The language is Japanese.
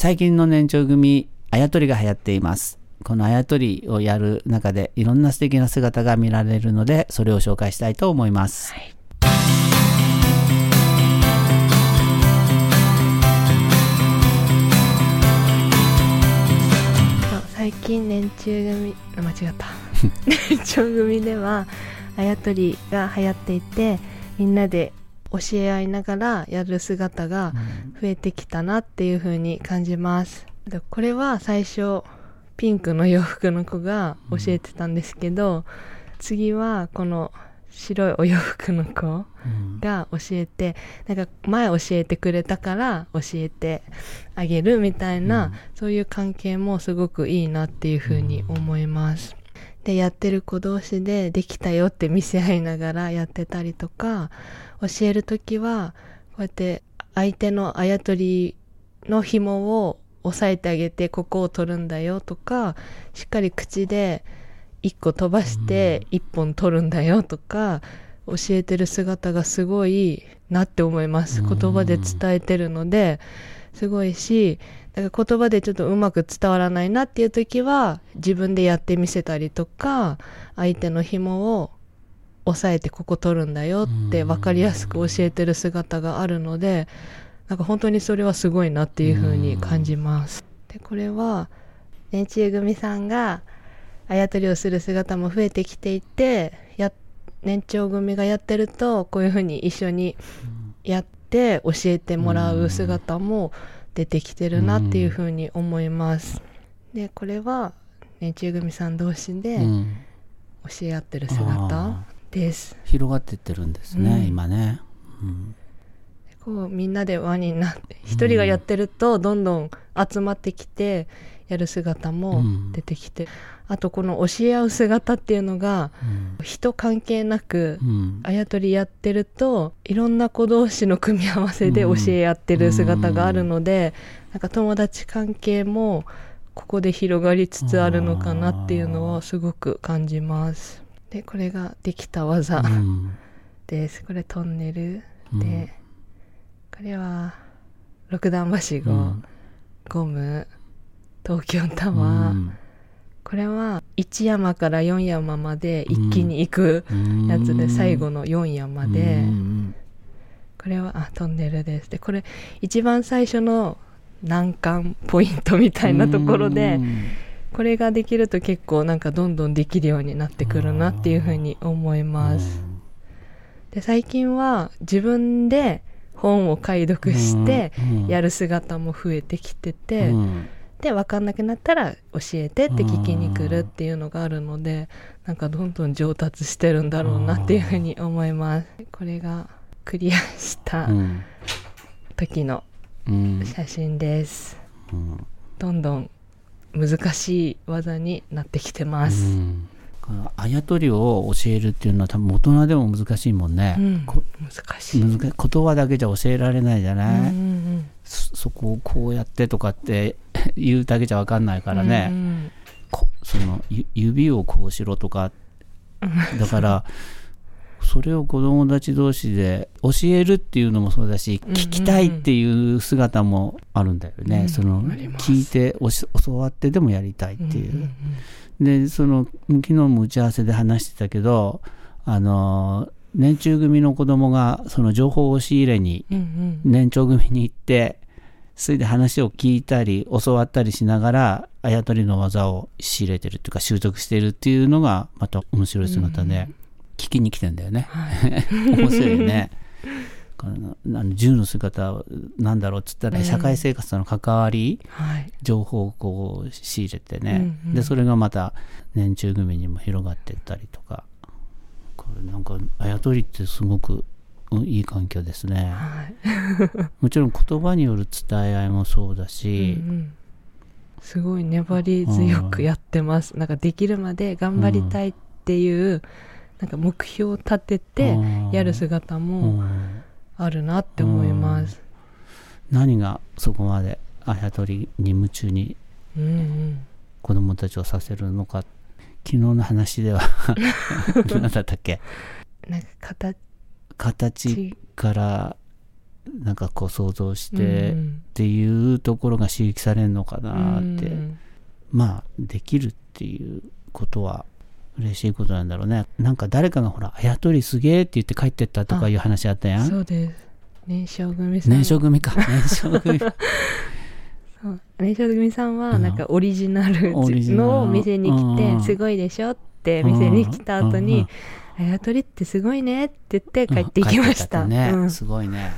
最近の年長組、あやとりが流行っています。このあやとりをやる中でいろんな素敵な姿が見られるので、それを紹介したいと思います。そう最近年中組間違った 年長組ではあやとりが流行っていてみんなで教え合いながらやる姿が増えてきたなっていう風に感じます。でこれは最初ピンクの洋服の子が教えてたんですけど、次はこの白いお洋服の子うん。が教えてなんか前教えてくれたから教えてあげるみたいな、うん。そういう関係もすごくいいなっていうふうに思います。でやってる子同士でできたよって見せ合いながらやってたりとか教える時はこうやって相手のあやとりの紐を押さえてあげてここを取るんだよとかしっかり口で1個飛ばして1本取るんだよとか教えてる姿がすごいなって思います。うん。言葉で伝えてるのですごいし言葉でちょっとうまく伝わらないなっていう時は自分でやってみせたりとか相手の紐を押さえてここ取るんだよって分かりやすく教えてる姿があるのでなんか本当にそれはすごいなっていう風に感じます。でこれは年中組さんがあやとりをする姿も増えてきていてや年長組がやってるとこういう風に一緒にやって教えてもらう姿も出てきてるなっていう風に思います。でこれは年中組さん同士でうん教え合ってるあ姿です。広がってってるんですね、うん今ね。うんこうみんなで輪になって一人がやってるとどんどん集まってきてやる姿も出てきて、あとこの教え合う姿っていうのがうん。人関係なくうん。あやとりやってるといろんな子同士の組み合わせで教え合ってる姿があるので、なんか友達関係もここで広がりつつあるのかなっていうのはすごく感じます。でこれができた技うん。です。これトンネルうん。で、これは六段はしご、うん。ゴム東京タワー、うん。これは1山から4山まで一気に行くやつで、最後の4山で、うんこれはあトンネルです。でこれ一番最初の難関ポイントみたいなところで、うん。これができると結構なんかどんどんできるようになってくるなっていうふうに思います。で最近は自分で本を解読してうんやる姿も増えてきてて、うん。で分かんなくなったら教えてって聞きに来るっていうのがあるのでなんかどんどん上達してるんだろうなっていうふうに思います。これがクリアしたうん時のうん。写真です。うん。どんどん難しい技になってきてます。あやとりを教えるっていうのは多分大人でも難しいもんね、うん。こ難しい。言葉だけじゃ教えられないじゃうんない、うんそそこをこうやってとかって 言うだけじゃ分かんないからうんね、うん。こそのゆ指をこうしろとか。だからそれを子供たち同士で教えるっていうのもそうだしうんうん聞きたいっていう姿もあるんだよね、うん。その聞いて教わってでもやりたいっていう、うんうんでその昨日も打ち合わせで話してたけどあの年中組の子供がその情報を仕入れにうんうん。年長組に行ってそれで話を聞いたり教わったりしながらあやとりの技を仕入れてるっていうか習得してるっていうのがまた面白い姿で、聞きに来てんだよね、面白いよね あの銃の姿はなんだろうっつったら、うん。社会生活との関わりはい。情報をこう仕入れてね、うんうん。でそれがまた年中組にも広がっていったりとか。これなんかあやとりってすごくうんいい環境ですね。はい。もちろん言葉による伝え合いもそうだし、うんうん。すごい粘り強くやってます。なんかできるまで頑張りたいっていう、なんか目標を立ててうん。やる姿うもんあるなって思います。何がそこまであやとりに夢中にうんうん。子供たちをさせるのか。昨日の話では 何だったっけ？なんか形。形からなんかこう想像しうてっん。ていうところが刺激されるのかなって、うん。まあできるっていうことは嬉しいことなんだろうね。なんか誰かがほら「あやとりすげえ」って言って帰ってったとかいう話あったやん？そうです。年少組さん。年少組か。年少組そう。年少組さんうん。はなんかオリジナルのを店に来うん。てすごいでしょって店に来た後に「あやとりってすごいね」って言って帰っていきました。ね、うん。すごいね